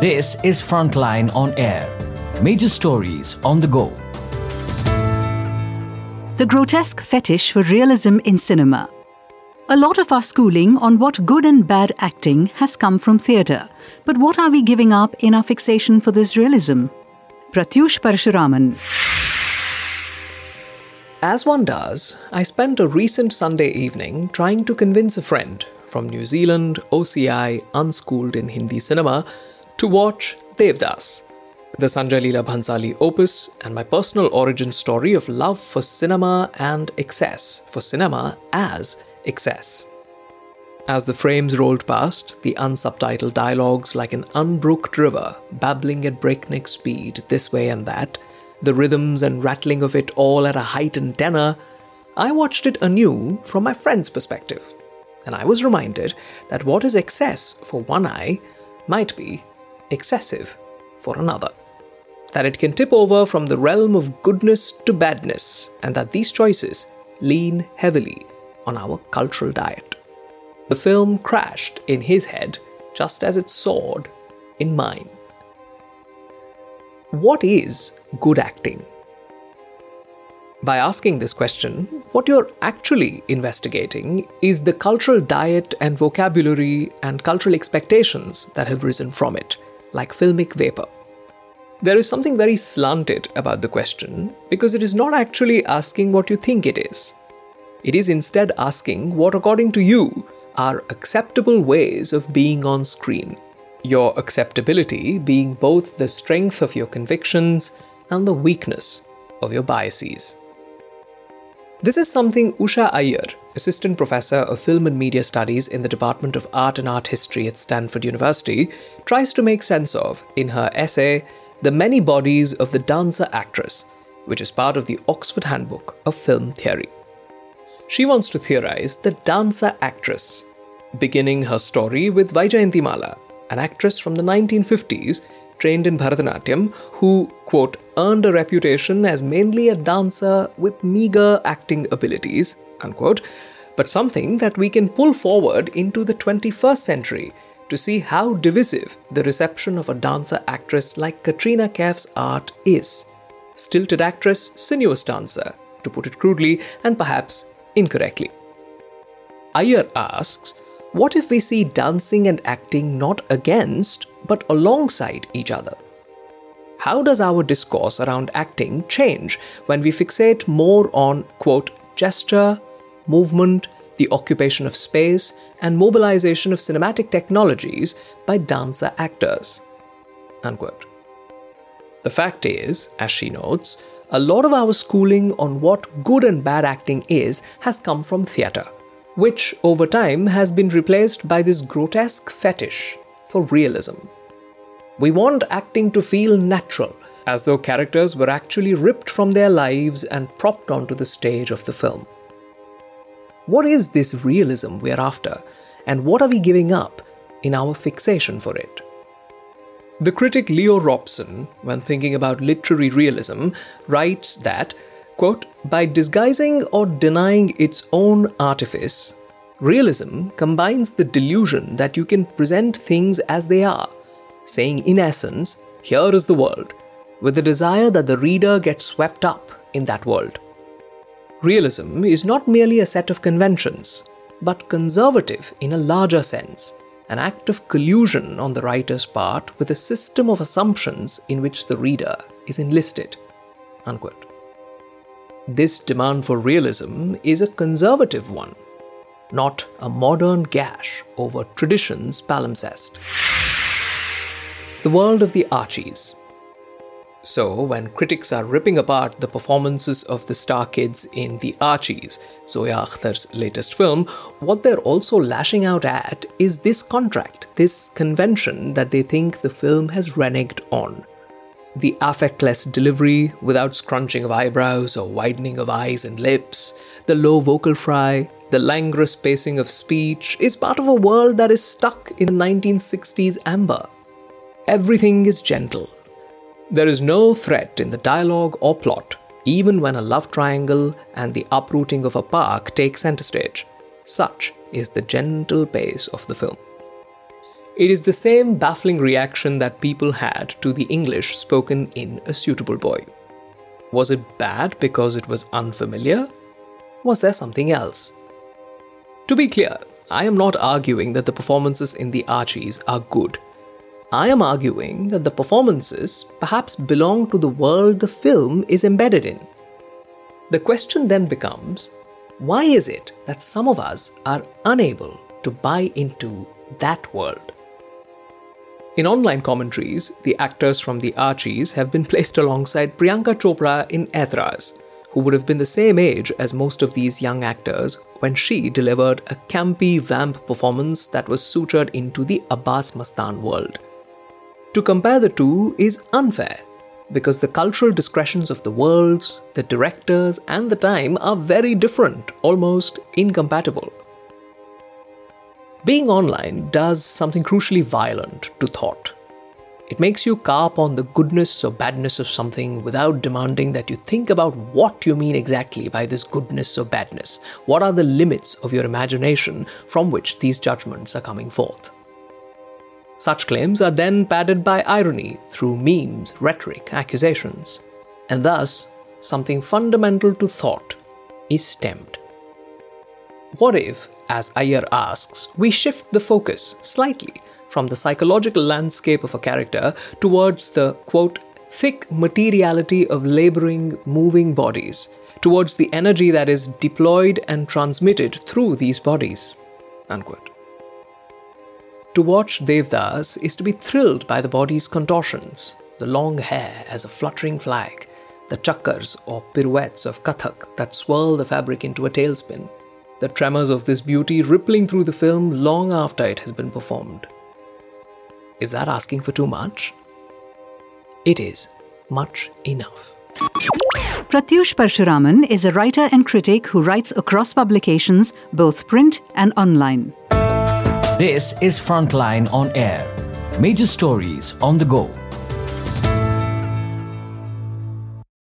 This is Frontline on Air. Major stories on the go. The grotesque fetish for realism in cinema. A lot of our schooling on what good and bad acting has come from theatre. But what are we giving up in our fixation for this realism? Prathyush Parasuraman. As one does, I spent a recent Sunday evening trying to convince a friend from New Zealand, OCI, unschooled in Hindi cinema, to watch Devdas, the Sanjay Leela Bhansali opus, and my personal origin story of love for cinema and excess for cinema as excess. As the frames rolled past, the unsubtitled dialogues like an unbrooked river, babbling at breakneck speed this way and that, the rhythms and rattling of it all at a heightened tenor, I watched it anew from my friend's perspective, and I was reminded that what is excess for one eye might be excessive for another. That it can tip over from the realm of goodness to badness, and that these choices lean heavily on our cultural diet. The film crashed in his head just as it soared in mine. What is good acting? By asking this question, what you're actually investigating is the cultural diet and vocabulary and cultural expectations that have risen from it, like filmic vapor. There is something very slanted about the question because it is not actually asking what you think it is. It is instead asking what, according to you, are acceptable ways of being on screen. Your acceptability being both the strength of your convictions and the weakness of your biases. This is something Usha Iyer, Assistant Professor of Film and Media Studies in the Department of Art and Art History at Stanford University, tries to make sense of in her essay, The Many Bodies of the Dancer Actress, which is part of the Oxford Handbook of Film Theory. She wants to theorize the dancer actress, beginning her story with Vaijayanti Mala, an actress from the 1950s trained in Bharatanatyam who, quote, earned a reputation as mainly a dancer with meager acting abilities, unquote, but something that we can pull forward into the 21st century to see how divisive the reception of a dancer actress like Katrina Kaif's art is. Stilted actress, sinuous dancer, to put it crudely and perhaps incorrectly. Iyer asks, what if we see dancing and acting not against, but alongside each other? How does our discourse around acting change when we fixate more on, quote, gesture, movement, the occupation of space, and mobilization of cinematic technologies by dancer actors? Unquote. The fact is, as she notes, a lot of our schooling on what good and bad acting is has come from theatre which over time has been replaced by this grotesque fetish for realism. We want acting to feel natural, as though characters were actually ripped from their lives and propped onto the stage of the film. What is this realism we are after, and what are we giving up in our fixation for it? The critic Leo Robson, when thinking about literary realism, writes that Quote, by disguising or denying its own artifice, realism combines the delusion that you can present things as they are, saying in essence, here is the world, with the desire that the reader gets swept up in that world. Realism is not merely a set of conventions, but conservative in a larger sense, an act of collusion on the writer's part with a system of assumptions in which the reader is enlisted. Unquote. This demand for realism is a conservative one, not a modern gash over tradition's palimpsest. The world of the Archies. So, when critics are ripping apart the performances of the star kids in The Archies, Zoya Akhtar's latest film, what they're also lashing out at is this contract, this convention that they think the film has reneged on. The affectless delivery without scrunching of eyebrows or widening of eyes and lips, the low vocal fry, the languorous pacing of speech is part of a world that is stuck in the 1960s amber. Everything is gentle. There is no threat in the dialogue or plot, even when a love triangle and the uprooting of a park take center stage. Such is the gentle pace of the film. It is the same baffling reaction that people had to the English spoken in A Suitable Boy. Was it bad because it was unfamiliar? Was there something else? To be clear, I am not arguing that the performances in the Archies are good. I am arguing that the performances perhaps belong to the world the film is embedded in. The question then becomes why is it that some of us are unable to buy into that world? In online commentaries, the actors from the Archies have been placed alongside Priyanka Chopra in Aitraz, who would have been the same age as most of these young actors when she delivered a campy vamp performance that was sutured into the Abbas Mastan world. To compare the two is unfair because the cultural discretions of the worlds, the directors, and the time are very different, almost incompatible. Being online does something crucially violent to thought. It makes you carp on the goodness or badness of something without demanding that you think about what you mean exactly by this goodness or badness. What are the limits of your imagination from which these judgments are coming forth? Such claims are then padded by irony through memes, rhetoric, accusations, and thus something fundamental to thought is stemmed. What if, as Iyer asks, we shift the focus slightly from the psychological landscape of a character towards the quote, thick materiality of laboring, moving bodies, towards the energy that is deployed and transmitted through these bodies. Unquote. To watch Devdas is to be thrilled by the body's contortions, the long hair as a fluttering flag, the chakkars or pirouettes of Kathak that swirl the fabric into a tailspin, the tremors of this beauty rippling through the film long after it has been performed. Is that asking for too much? It is much enough. Prathyush Parasuraman is a writer and critic who writes across publications, both print and online. This is Frontline on Air. Major stories on the go.